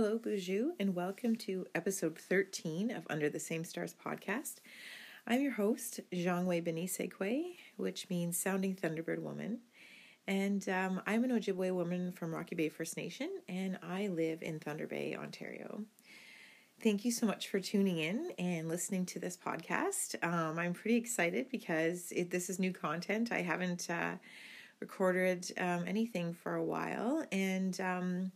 Hello, Boozhoo, and welcome to episode 13 of Under the Same Stars podcast. I'm your host, Zongwe Binesikwe, which means Sounding Thunderbird Woman. And um, I'm an Ojibwe woman from Rocky Bay First Nation, and I live in Thunder Bay, Ontario. Thank you so much for tuning in and listening to this podcast. Um, I'm pretty excited because it, this is new content. I haven't uh, recorded um, anything for a while, and um,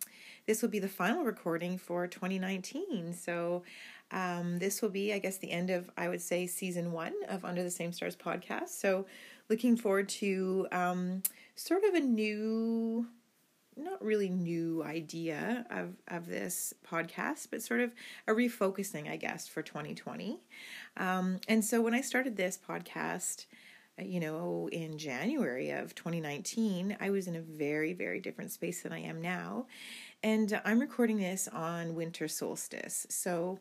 this will be the final recording for 2019. So, um, this will be, I guess, the end of, I would say, season one of Under the Same Stars podcast. So, looking forward to um, sort of a new, not really new idea of, of this podcast, but sort of a refocusing, I guess, for 2020. Um, and so, when I started this podcast, you know, in January of 2019, I was in a very, very different space than I am now. And I'm recording this on winter solstice. So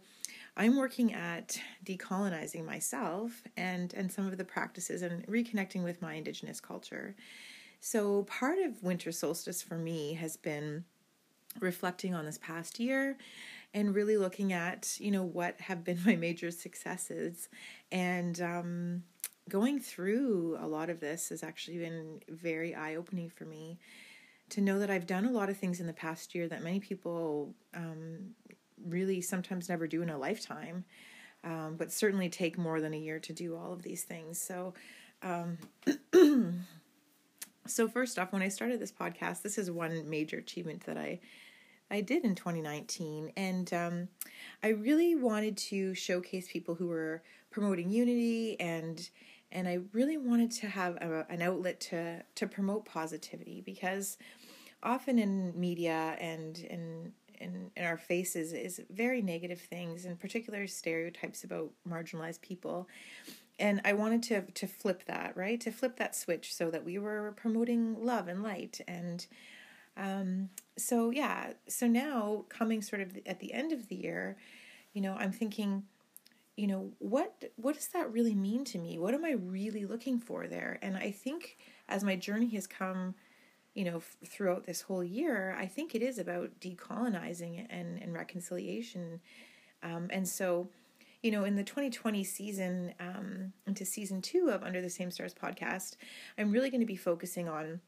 I'm working at decolonizing myself and, and some of the practices and reconnecting with my indigenous culture. So part of winter solstice for me has been reflecting on this past year and really looking at, you know, what have been my major successes and um, going through a lot of this has actually been very eye opening for me to know that I've done a lot of things in the past year that many people um, really sometimes never do in a lifetime, um, but certainly take more than a year to do all of these things. So, um, so first off, when I started this podcast, this is one major achievement that I I did in 2019, and um, I really wanted to showcase people who were promoting unity and and I really wanted to have a, an outlet to to promote positivity because often in media and in in, in our faces is very negative things, in particular stereotypes about marginalized people. And I wanted to to flip that, right? To flip that switch so that we were promoting love and light and um, so yeah, so now coming sort of at the end of the year, you know, I'm thinking you know what what does that really mean to me? What am i really looking for there? And i think as my journey has come you know f- throughout this whole year i think it is about decolonizing and and reconciliation. Um, and so you know in the 2020 season um, into season two of under the same stars podcast i'm really going to be focusing on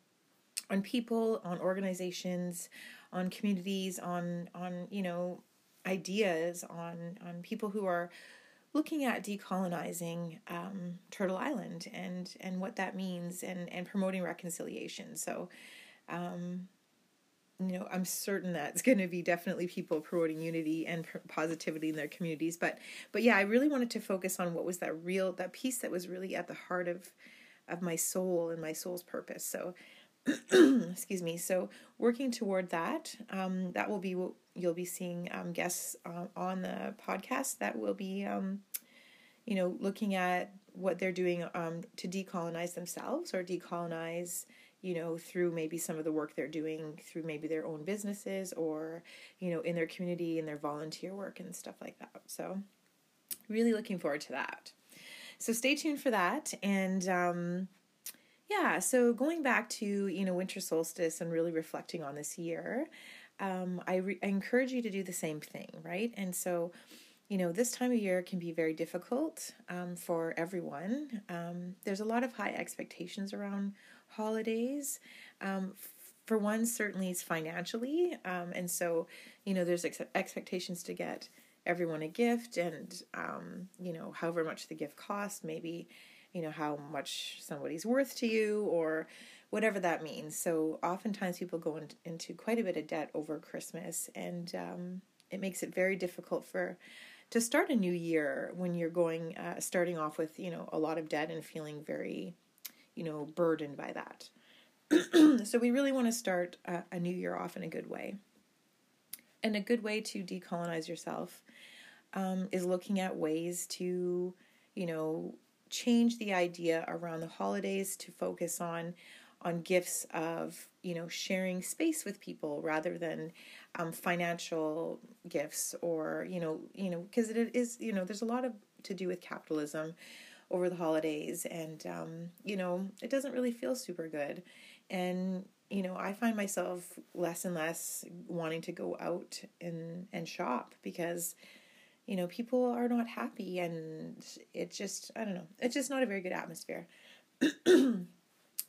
on people on organizations on communities on on you know ideas on on people who are looking at decolonizing um, Turtle Island and and what that means and and promoting reconciliation. So, um, you know, I'm certain that it's going to be definitely people promoting unity and positivity in their communities. But but yeah, I really wanted to focus on what was that real that piece that was really at the heart of of my soul and my soul's purpose. So. excuse me. So, working toward that, um, that will be you'll be seeing um, guests uh, on the podcast that will be, um, you know, looking at what they're doing um, to decolonize themselves or decolonize, you know, through maybe some of the work they're doing through maybe their own businesses or, you know, in their community and their volunteer work and stuff like that. So, really looking forward to that. So, stay tuned for that. And, um, yeah, so going back to, you know, winter solstice and really reflecting on this year, um, I, re- I encourage you to do the same thing, right? And so, you know, this time of year can be very difficult um, for everyone. Um, there's a lot of high expectations around holidays. Um, for one, certainly it's financially. Um, and so, you know, there's ex- expectations to get everyone a gift and, um, you know, however much the gift costs, maybe, you know, how much somebody's worth to you or whatever that means. So oftentimes people go in, into quite a bit of debt over Christmas, and um, it makes it very difficult for to start a new year when you're going uh, starting off with you know a lot of debt and feeling very you know burdened by that. so we really want to start a, a new year off in a good way. And a good way to decolonize yourself um, is looking at ways to, you know, change the idea around the holidays to focus on on gifts of you know sharing space with people rather than um, financial gifts or you know you know because it is you know there's a lot of to do with capitalism over the holidays and um, you know it doesn't really feel super good and you know, I find myself less and less wanting to go out and and shop because you know, people are not happy and it just I don't know. It's just not a very good atmosphere.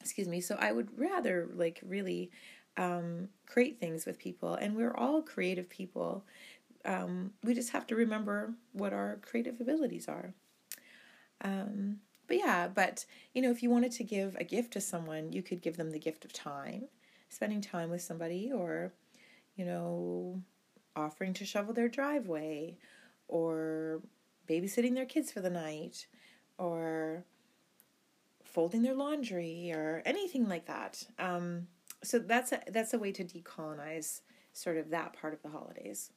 Excuse me. So I would rather like really um, create things with people and we're all creative people. Um, we just have to remember what our creative abilities are. Um, but yeah, but you know, if you wanted to give a gift to someone, you could give them the gift of time, spending time with somebody, or you know, offering to shovel their driveway, or babysitting their kids for the night, or folding their laundry, or anything like that. Um, so that's a, that's a way to decolonize sort of that part of the holidays.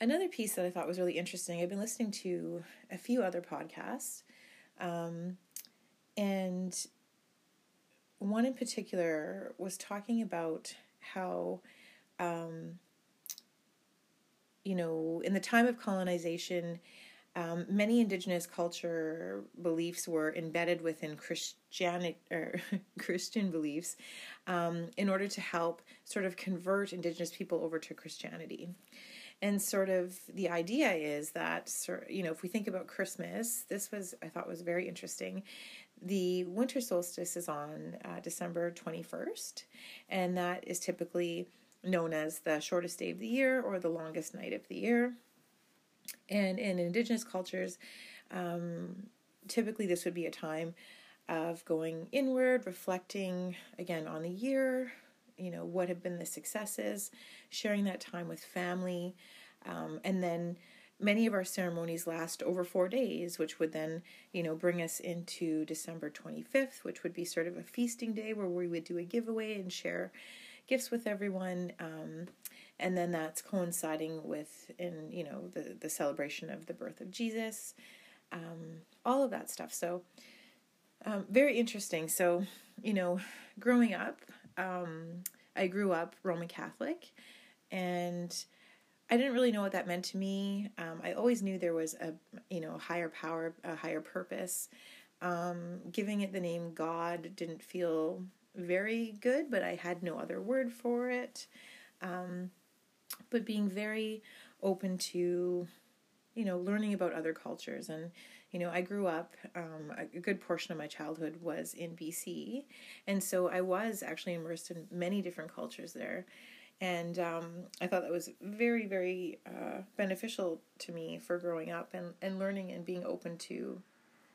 Another piece that I thought was really interesting, I've been listening to a few other podcasts, um, and one in particular was talking about how, um, you know, in the time of colonization, um, many indigenous culture beliefs were embedded within Christianity or Christian beliefs um, in order to help sort of convert indigenous people over to Christianity. And sort of the idea is that, you know, if we think about Christmas, this was, I thought was very interesting. The winter solstice is on uh, December 21st, and that is typically known as the shortest day of the year or the longest night of the year. And in indigenous cultures, um, typically this would be a time of going inward, reflecting again on the year, you know, what have been the successes, sharing that time with family. Um, and then many of our ceremonies last over four days, which would then, you know, bring us into December 25th, which would be sort of a feasting day where we would do a giveaway and share gifts with everyone. Um, and then that's coinciding with, in you know, the the celebration of the birth of Jesus, um, all of that stuff. So, um, very interesting. So, you know, growing up, um, I grew up Roman Catholic, and I didn't really know what that meant to me. Um, I always knew there was a you know higher power, a higher purpose. Um, giving it the name God didn't feel very good, but I had no other word for it. Um, but being very open to, you know, learning about other cultures and you know, I grew up, um, a good portion of my childhood was in BC. And so I was actually immersed in many different cultures there. And um, I thought that was very, very uh, beneficial to me for growing up and, and learning and being open to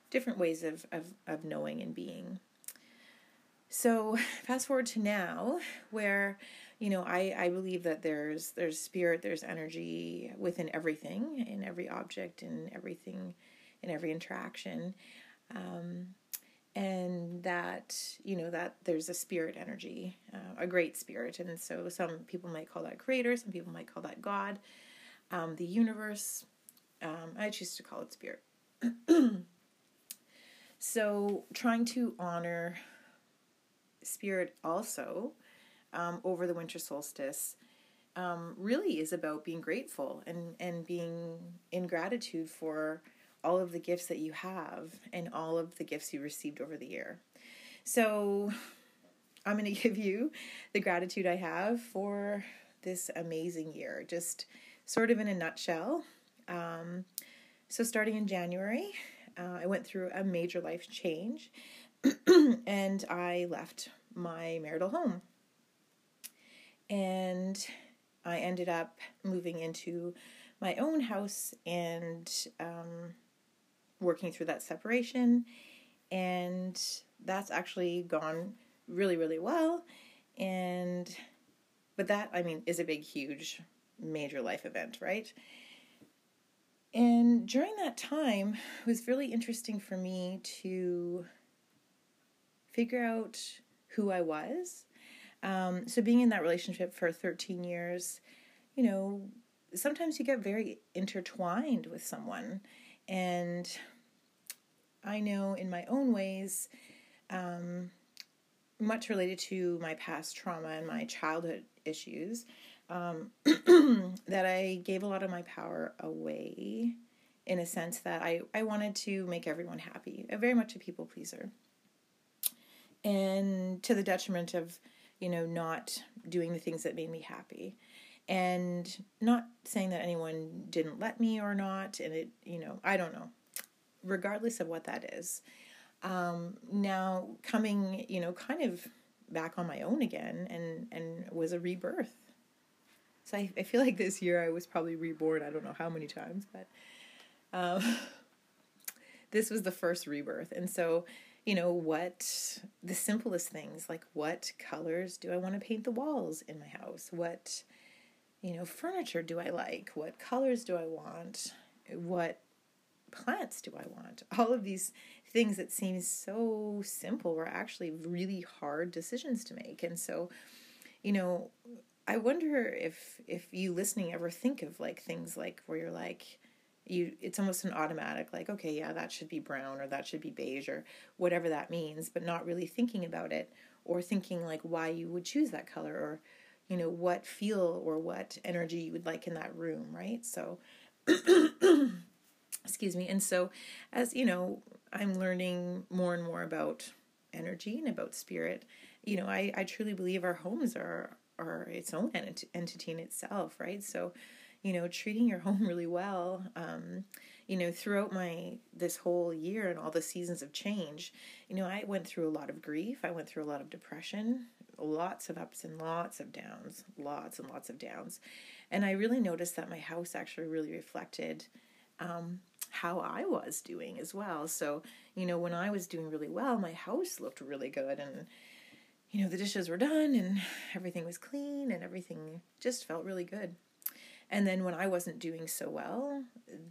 different ways of, of, of knowing and being. So fast forward to now, where you know I, I believe that there's there's spirit, there's energy within everything, in every object, in everything in every interaction. Um, and that you know that there's a spirit energy uh, a great spirit. And so some people might call that creator some people might call that god. Um, the universe um, i choose to call it spirit. So trying to honor spirit also um, over the winter solstice um, really is about being grateful and and being in gratitude for all of the gifts that you have and all of the gifts you received over the year. So, I'm going to give you the gratitude I have for this amazing year, just sort of in a nutshell. Um, so, starting in January, uh, I went through a major life change and I left my marital home. And I ended up moving into my own house and um, working through that separation. And that's actually gone really, really well. And, but that, I mean, is a big, huge, major life event, right? And during that time, it was really interesting for me to figure out who I was. Um, so, being in that relationship for 13 years, you know, sometimes you get very intertwined with someone. And I know in my own ways, um, much related to my past trauma and my childhood issues, um, that I gave a lot of my power away in a sense that I, I wanted to make everyone happy. Very much a people pleaser. and to the detriment of, you know, not doing the things that made me happy. And not saying that anyone didn't let me or not, and it, you know, I don't know. Regardless of what that is. Um, now coming, you know, kind of back on my own again and and was a rebirth. So I, I feel like this year I was probably reborn. I don't know how many times, but um, this was the first rebirth. And so, you know, what the simplest things like what colors do I want to paint the walls in my house? What, you know, furniture do I like? What colors do I want? What plants do I want? All of these things that seem so simple were actually really hard decisions to make. And so, you know, I wonder if if you listening ever think of like things like where you're like you it's almost an automatic like okay yeah that should be brown or that should be beige or whatever that means but not really thinking about it or thinking like why you would choose that color or you know what feel or what energy you would like in that room right? So excuse me and so as you know i'm learning more and more about energy and about spirit you know i i truly believe our homes are are its own ent- entity in itself right? So you know treating your home really well um you know throughout my this whole year and all the seasons of change you know i went through a lot of grief i went through a lot of depression lots of ups and lots of downs lots and lots of downs and i really noticed that my house actually really reflected um, how I was doing as well. So, you know, when I was doing really well, my house looked really good and you know, the dishes were done and everything was clean and everything just felt really good. And then when I wasn't doing so well,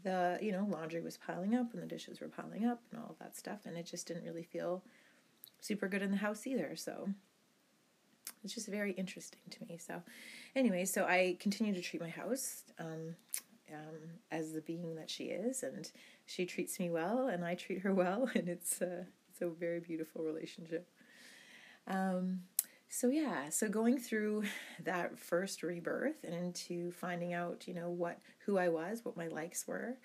the, you know, laundry was piling up and the dishes were piling up and all that stuff and it just didn't really feel super good in the house either. So, it's just very interesting to me. So, anyway, so I continue to treat my house. Um, um, as the being that she is, and she treats me well, and I treat her well, and it's a, it's a very beautiful relationship. Um, so yeah, so going through that first rebirth and into finding out, you know, what who I was, what my likes were,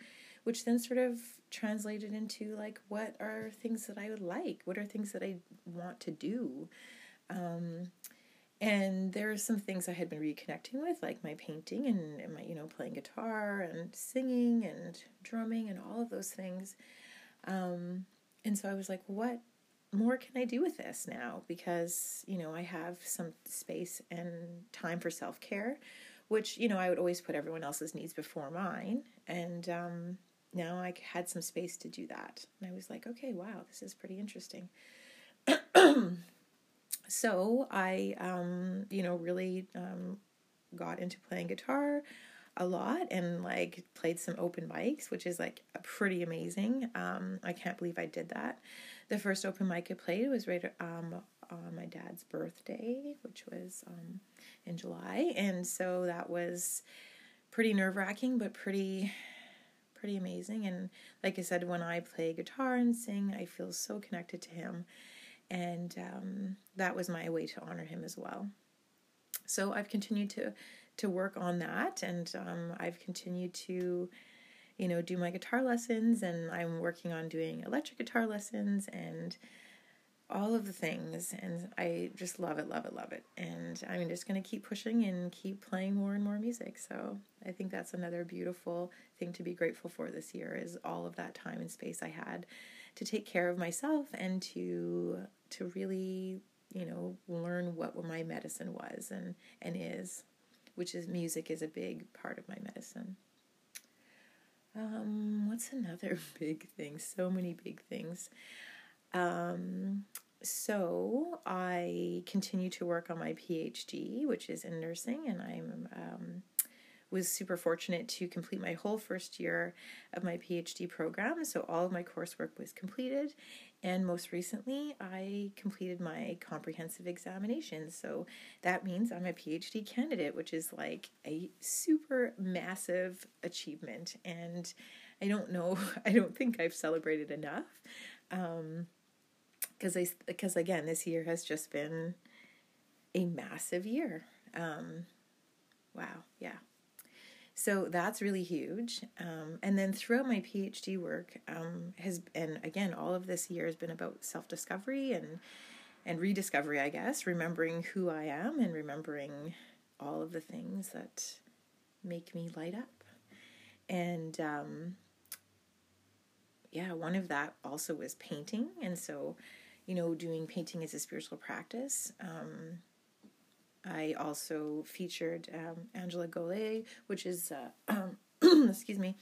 which then sort of translated into like what are things that I would like, what are things that I want to do. Um, and there are some things I had been reconnecting with, like my painting and, and my, you know, playing guitar and singing and drumming and all of those things. Um, and so I was like, what more can I do with this now? Because, you know, I have some space and time for self care, which, you know, I would always put everyone else's needs before mine. And um, now I had some space to do that. And I was like, okay, wow, this is pretty interesting. so I, um, you know, really um, got into playing guitar a lot and like played some open mics, which is like pretty amazing. Um, I can't believe I did that. The first open mic I played was right um, on my dad's birthday, which was um, in July, and so that was pretty nerve wracking, but pretty pretty amazing. And like I said, when I play guitar and sing, I feel so connected to him and um, that was my way to honor him as well. So I've continued to to work on that, and um, I've continued to, you know, do my guitar lessons, and I'm working on doing electric guitar lessons and all of the things, and I just love it, love it, love it, and I'm just going to keep pushing and keep playing more and more music. So I think that's another beautiful thing to be grateful for this year is all of that time and space I had to take care of myself and to to really you know learn what my medicine was and and is which is music is a big part of my medicine um what's another big thing? So many big things. Um so I continue to work on my PhD, which is in nursing, and I'm um, was super fortunate to complete my whole first year of my PhD program. So all of my coursework was completed. And most recently, I completed my comprehensive examination. So that means I'm a PhD candidate, which is like a super massive achievement. And I don't know, I don't think I've celebrated enough. Um, because I because again this year has just been a massive year. Um, wow, yeah. So that's really huge. Um, and then throughout my PhD work um, has and again all of this year has been about self discovery and and rediscovery, I guess, remembering who I am and remembering all of the things that make me light up. And um, yeah, one of that also was painting. And so, you know, doing painting as a spiritual practice. Um, I also featured um, Angela Golay, which is, uh, excuse me,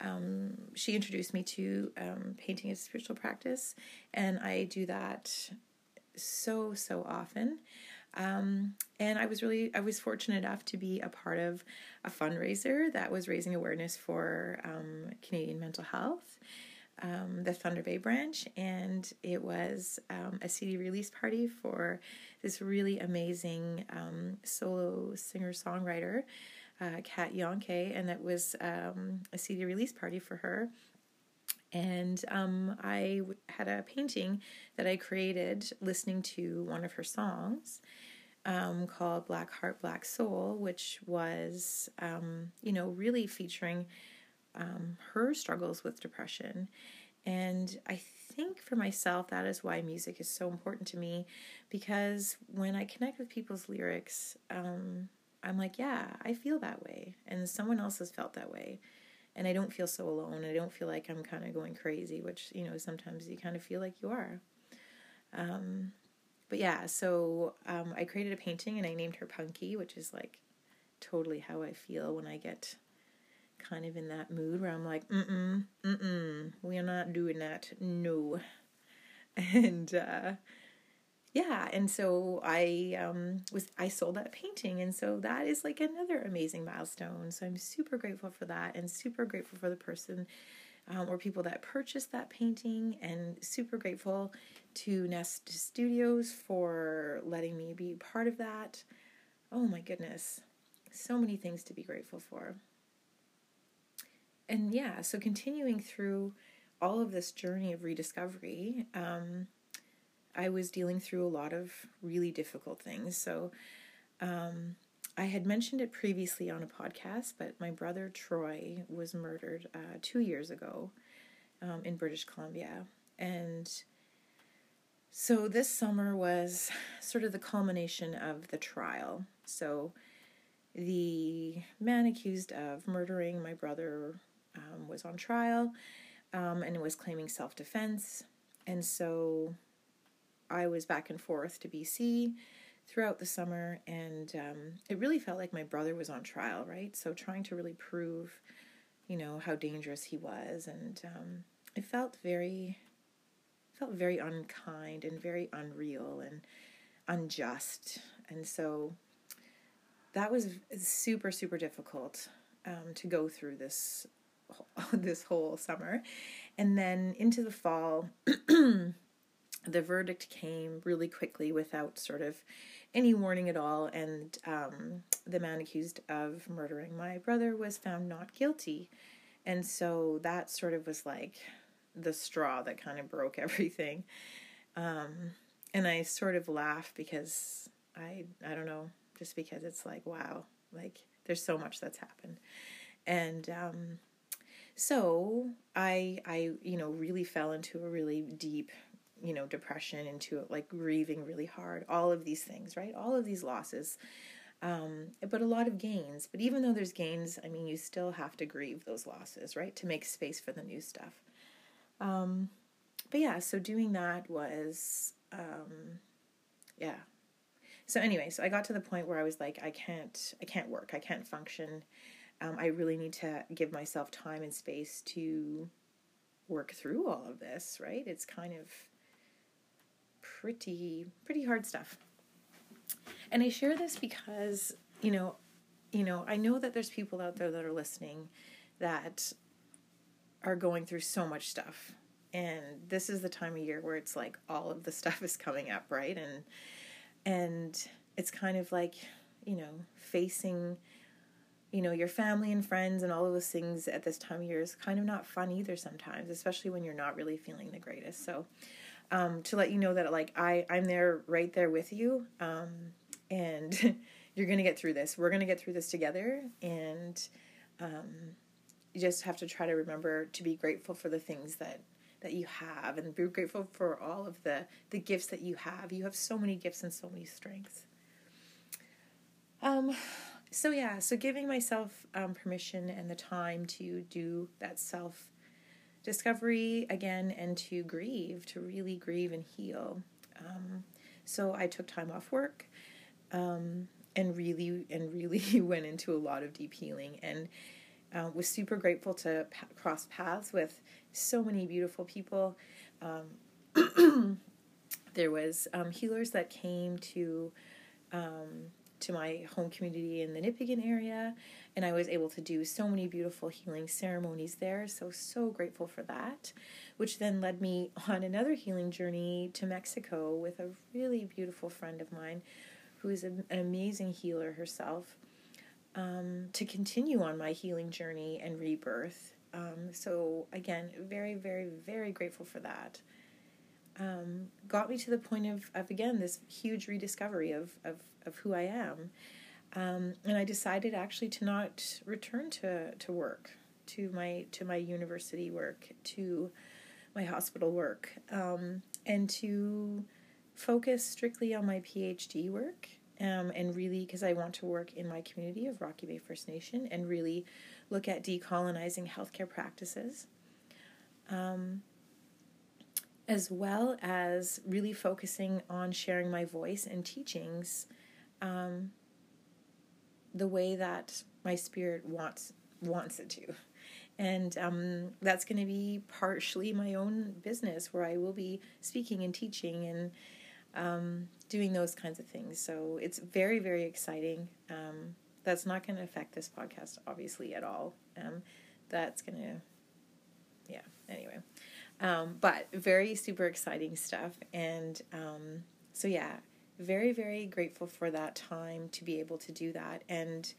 um, she introduced me to um, painting as a spiritual practice, and I do that so so often. Um, and I was really I was fortunate enough to be a part of a fundraiser that was raising awareness for um, Canadian mental health. Um, the Thunder Bay branch, and it was um, a CD release party for this really amazing solo singer songwriter uh, Kat Yonke, and it was um, a CD release party for her. And um, I had a painting that I created listening to one of her songs um, called Black Heart, Black Soul, which was, um, you know, really featuring um, her struggles with depression. And I think for myself, that is why music is so important to me because when I connect with people's lyrics, um, I'm like, yeah, I feel that way. And someone else has felt that way. And I don't feel so alone. I don't feel like I'm kind of going crazy, which, you know, sometimes you kind of feel like you are. Um, but yeah, so um, I created a painting and I named her Punky, which is like totally how I feel when I get kind of in that mood where I'm like, mm mm, mm mm, we are not doing that. No. And, uh, yeah and so i um was i sold that painting and so that is like another amazing milestone so i'm super grateful for that and super grateful for the person um, or people that purchased that painting and super grateful to nest studios for letting me be part of that oh my goodness so many things to be grateful for and yeah so continuing through all of this journey of rediscovery um, I was dealing through a lot of really difficult things. So, um, I had mentioned it previously on a podcast, but my brother Troy was murdered uh, two years ago um, in British Columbia. And so this summer was sort of the culmination of the trial. So the man accused of murdering my brother um, was on trial um, and was claiming self defense. And so I was back and forth to BC throughout the summer, and um, it really felt like my brother was on trial, right? So trying to really prove, you know, how dangerous he was, and um, it felt very, felt very unkind and very unreal and unjust, and so that was super super difficult um, to go through this this whole summer, and then into the fall. the verdict came really quickly without sort of any warning at all, and um, the man accused of murdering my brother was found not guilty. And so that sort of was like the straw that kind of broke everything. Um, and I sort of laugh because I I don't know, just because it's like wow, like there's so much that's happened. And um, so I I you know really fell into a really deep you know depression into like grieving really hard all of these things right? All of these losses um, but a lot of gains. But even though there's gains i mean you still have to grieve those losses right to make space for the new stuff. Um, but yeah so doing that was um, yeah. So anyway so i got to the point where i was like i can't i can't work. I can't function um, i really need to give myself time and space to work through all of this right it's kind of pretty pretty hard stuff. And I share this because, you know, you know, I know that there's people out there that are listening that are going through so much stuff. And this is the time of year where it's like all of the stuff is coming up, right? And and it's kind of like, you know, facing you know, your family and friends and all of those things at this time of year is kind of not fun either sometimes, especially when you're not really feeling the greatest. So um, to let you know that like I I'm there right there with you, um, and you're gonna get through this. We're gonna get through this together, and um, you just have to try to remember to be grateful for the things that that you have and be grateful for all of the the gifts that you have you have so many gifts and so many strengths um so yeah so giving myself um, permission and the time to do that self discovery again and to grieve to really grieve and heal um, so i took time off work um, and really and really went into a lot of deep healing and uh, was super grateful to p- cross paths with so many beautiful people. Um, there was um, healers that came to um, to my home community in the Nipigon area, and I was able to do so many beautiful healing ceremonies there. So so grateful for that, which then led me on another healing journey to Mexico with a really beautiful friend of mine, who is an amazing healer herself um, to continue on my healing journey and rebirth. Um, so, again, very, very, very grateful for that. Um, got me to the point of, of again, this huge rediscovery of, of, of who I am. Um, and I decided actually to not return to, to work, to my to my university work, to my hospital work, um, and to focus strictly on my PhD work um, and really because I want to work in my community of Rocky Bay First Nation and really look at decolonizing healthcare practices, um, as well as really focusing on sharing my voice and teachings um, the way that my spirit wants wants it to. And um, that's going to be partially my own business where I will be speaking and teaching and um, doing those kinds of things. So it's very, very exciting. Um, that's not going to affect this podcast, obviously, at all. Um, that's going to, yeah, anyway. Um, but very super exciting stuff. And um, so, yeah, very, very grateful for that time to be able to do that. And,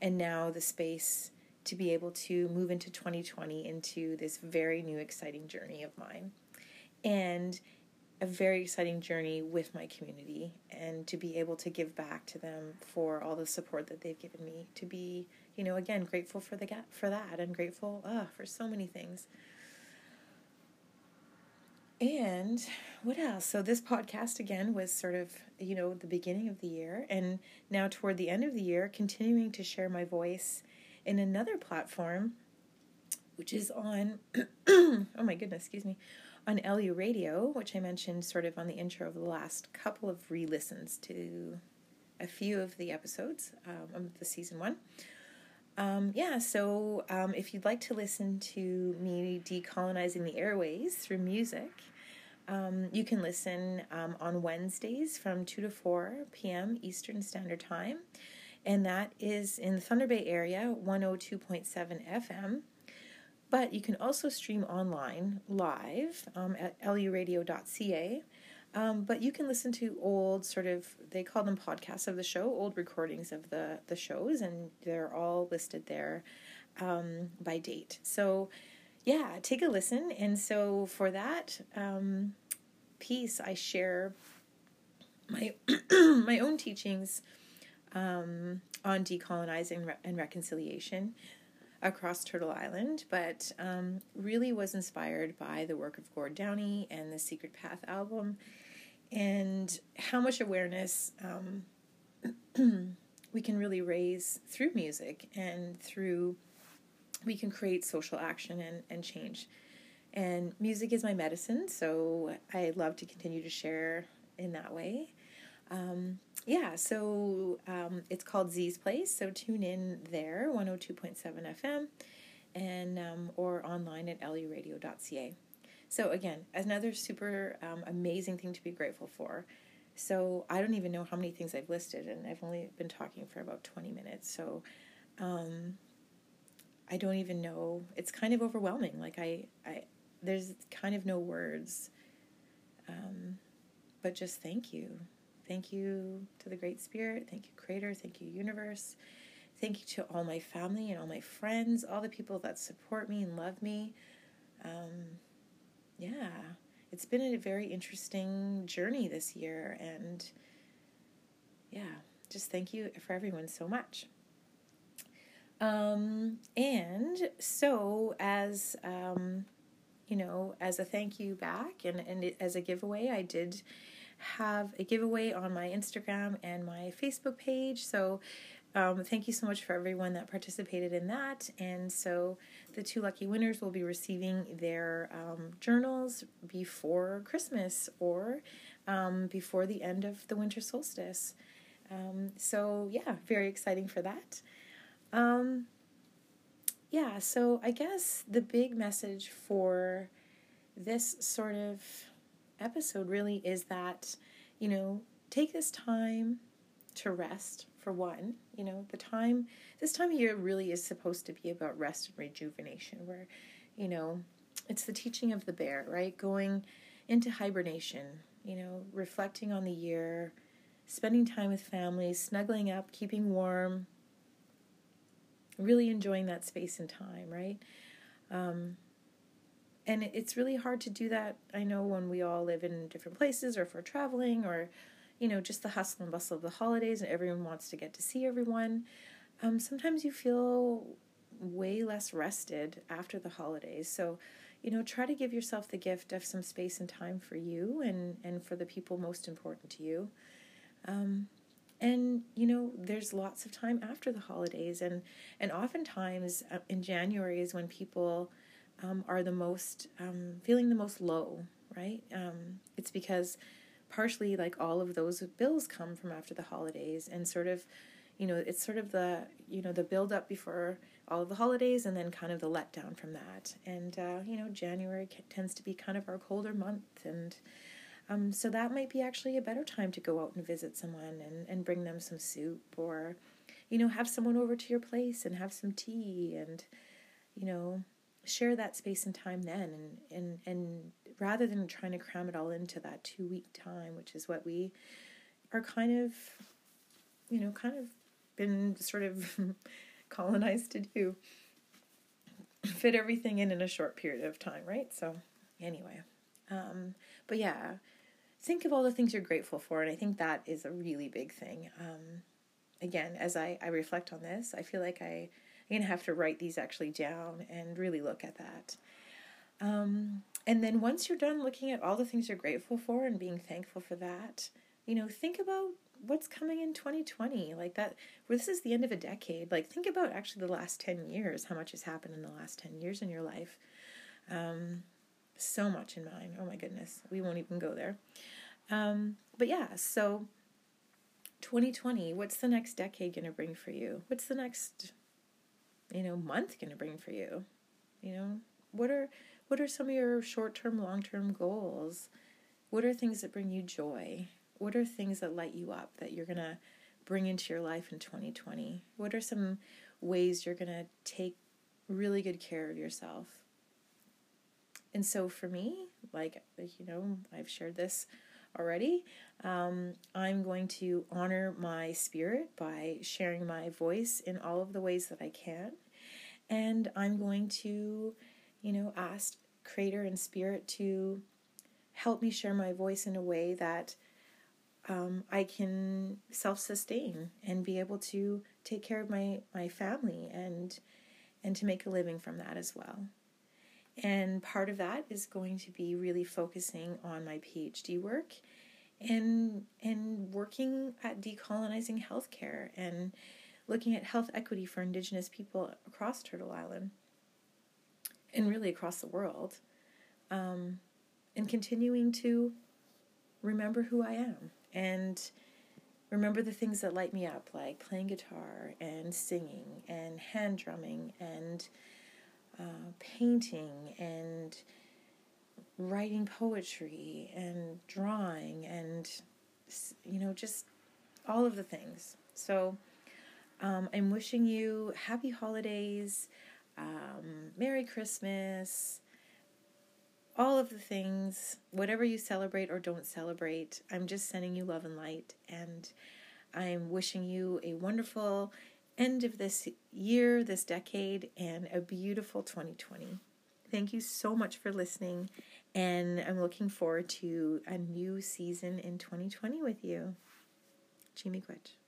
and now the space to be able to move into 2020 into this very new, exciting journey of mine. And a very exciting journey with my community and to be able to give back to them for all the support that they've given me to be you know again grateful for the for that and grateful uh, for so many things and what else so this podcast again was sort of you know the beginning of the year and now toward the end of the year continuing to share my voice in another platform which is on oh my goodness excuse me on LU Radio, which I mentioned sort of on the intro of the last couple of re listens to a few of the episodes um, of the season one. Um, yeah, so um, if you'd like to listen to me decolonizing the airways through music, um, you can listen um, on Wednesdays from 2 to 4 p.m. Eastern Standard Time. And that is in the Thunder Bay area, 102.7 FM. But you can also stream online live um, at luradio.ca. Um, but you can listen to old sort of they call them podcasts of the show, old recordings of the the shows, and they're all listed there um, by date. So yeah, take a listen. And so for that um, piece, I share my my own teachings um, on decolonizing and reconciliation across Turtle Island, but um, really was inspired by the work of Gord Downie and the Secret Path album, and how much awareness um, we can really raise through music and through we can create social action and, and change. And music is my medicine, so I love to continue to share in that way. Um, yeah, so um, it's called Z's Place. So tune in there, 102.7 FM, and um, or online at luradio.ca. So again, another super um, amazing thing to be grateful for. So I don't even know how many things I've listed, and I've only been talking for about 20 minutes. So um, I don't even know. It's kind of overwhelming. Like I, I there's kind of no words. Um, but just thank you. Thank you to the Great Spirit. Thank you, Creator. Thank you, Universe. Thank you to all my family and all my friends, all the people that support me and love me. Um, yeah, it's been a very interesting journey this year. And yeah, just thank you for everyone so much. Um, and so, as um, you know, as a thank you back and, and as a giveaway, I did have a giveaway on my Instagram and my Facebook page. So um, thank you so much for everyone that participated in that. And so the two lucky winners will be receiving their um, journals before Christmas or um, before the end of the winter solstice. Um, so, yeah, very exciting for that. Um, yeah, so I guess the big message for this sort of episode really is that, you know, take this time to rest for one. You know, the time, this time of year really is supposed to be about rest and rejuvenation, where, you know, it's the teaching of the bear, right? Going into hibernation, you know, reflecting on the year, spending time with family, snuggling up, keeping warm, really enjoying that space and time, right? Um, and it's really hard to do that. I know when we all live in different places or if we're traveling or, you know, just the hustle and bustle of the holidays and everyone wants to get to see everyone. Um, sometimes you feel way less rested after the holidays. So, you know, try to give yourself the gift of some space and time for you and, and for the people most important to you. Um, and you know there's lots of time after the holidays. And and oftentimes uh, in january is when people um, are the most um, feeling the most low right? Um, it's because partially like all of those bills come from after the holidays and sort of you know it's sort of the you know the build up before all of the holidays and then kind of the letdown from that. And uh, you know january tends to be kind of our colder month and um, so that might be actually a better time to go out and visit someone and, and bring them some soup or, you know, have someone over to your place and have some tea and, you know, share that space and time then and, and, and rather than trying to cram it all into that two week time, which is what we are kind of, you know, kind of been sort of colonized to do fit everything in in a short period of time, right? So, anyway, um, but yeah, think of all the things you're grateful for. And I think that is a really big thing. Um, again, as I, I reflect on this, I feel like I, I'm going to have to write these actually down and really look at that. Um, and then once you're done looking at all the things you're grateful for and being thankful for that, you know, think about what's coming in 2020 like that well, this is the end of a decade like think about actually the last 10 years how much has happened in the last 10 years in your life um, so much in mine. Oh my goodness, we won't even go there. Um, but yeah, so 2020, what's the next decade going to bring for you? What's the next, you know, month going to bring for you? You know, what are what are some of your short-term, long-term goals? What are things that bring you joy? What are things that light you up that you're going to bring into your life in 2020? What are some ways you're going to take really good care of yourself? And so for me, like, you know, I've shared this already. Um, I'm going to honor my spirit by sharing my voice in all of the ways that I can. And I'm going to, you know, ask Creator and Spirit to help me share my voice in a way that um, I can self sustain and be able to take care of my, my family and and to make a living from that as well. And part of that is going to be really focusing on my PhD work and and working at decolonizing healthcare and looking at health equity for indigenous people across Turtle Island and really across the world. Um, and continuing to remember who I am and remember the things that light me up, like playing guitar and singing and hand drumming and uh, painting and writing poetry and drawing and you know just all of the things. So um, i'm wishing you happy holidays um, merry christmas all of the things whatever you celebrate or don't celebrate. I'm just sending you love and light and i'm wishing you a wonderful end of this year, this decade, and a beautiful 2020. Thank you so much for listening, and I'm looking forward to a new season in 2020 with you. Chi-miigwech.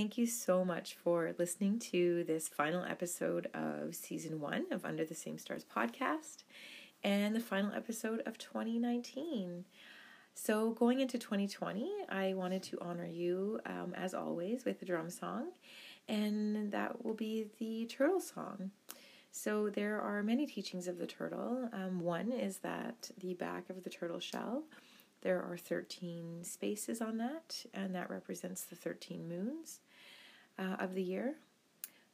Thank you so much for listening to this final episode of season one of Under the Same Stars podcast and the final episode of 2019. So, going into 2020, I wanted to honor you um, as always with a drum song, and that will be the turtle song. So, there are many teachings of the turtle. Um, one is that the back of the turtle shell, there are 13 spaces on that, and that represents the 13 moons uh, of the year.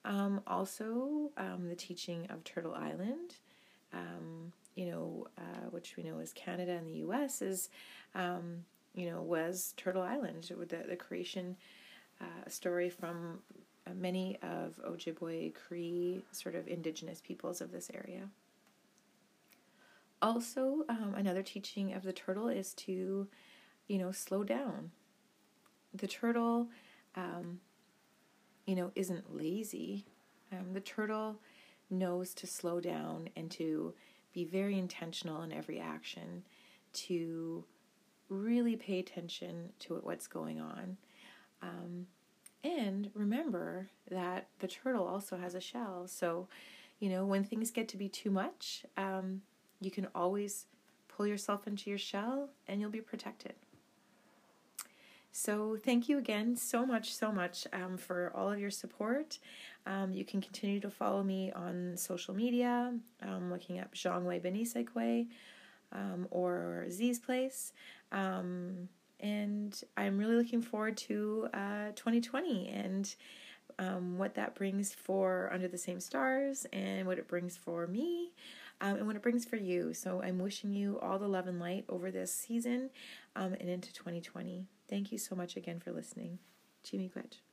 Um, also, um, the teaching of Turtle Island, um, you know, uh, which we know is Canada and the U.S., is, um, you know, was Turtle Island, with the, the creation uh, story from uh, many of Ojibwe Cree sort of indigenous peoples of this area. Also, um, another teaching of the turtle is to, you know, slow down. The turtle, um, you know, isn't lazy. Um, the turtle knows to slow down and to be very intentional in every action, to really pay attention to what's going on. Um, and remember that the turtle also has a shell. So, you know, when things get to be too much, um, you can always pull yourself into your shell and you'll be protected. So, thank you again so much, so much um, for all of your support. Um, you can continue to follow me on social media, um, looking up Zongwe Binesikwe um, or Z's Place. Um, and I'm really looking forward to uh, 2020 and um, what that brings for Under the Same Stars and what it brings for me um, and what it brings for you. So I'm wishing you all the love and light over this season um, and into 2020. Thank you so much again for listening. Chi-miigwech.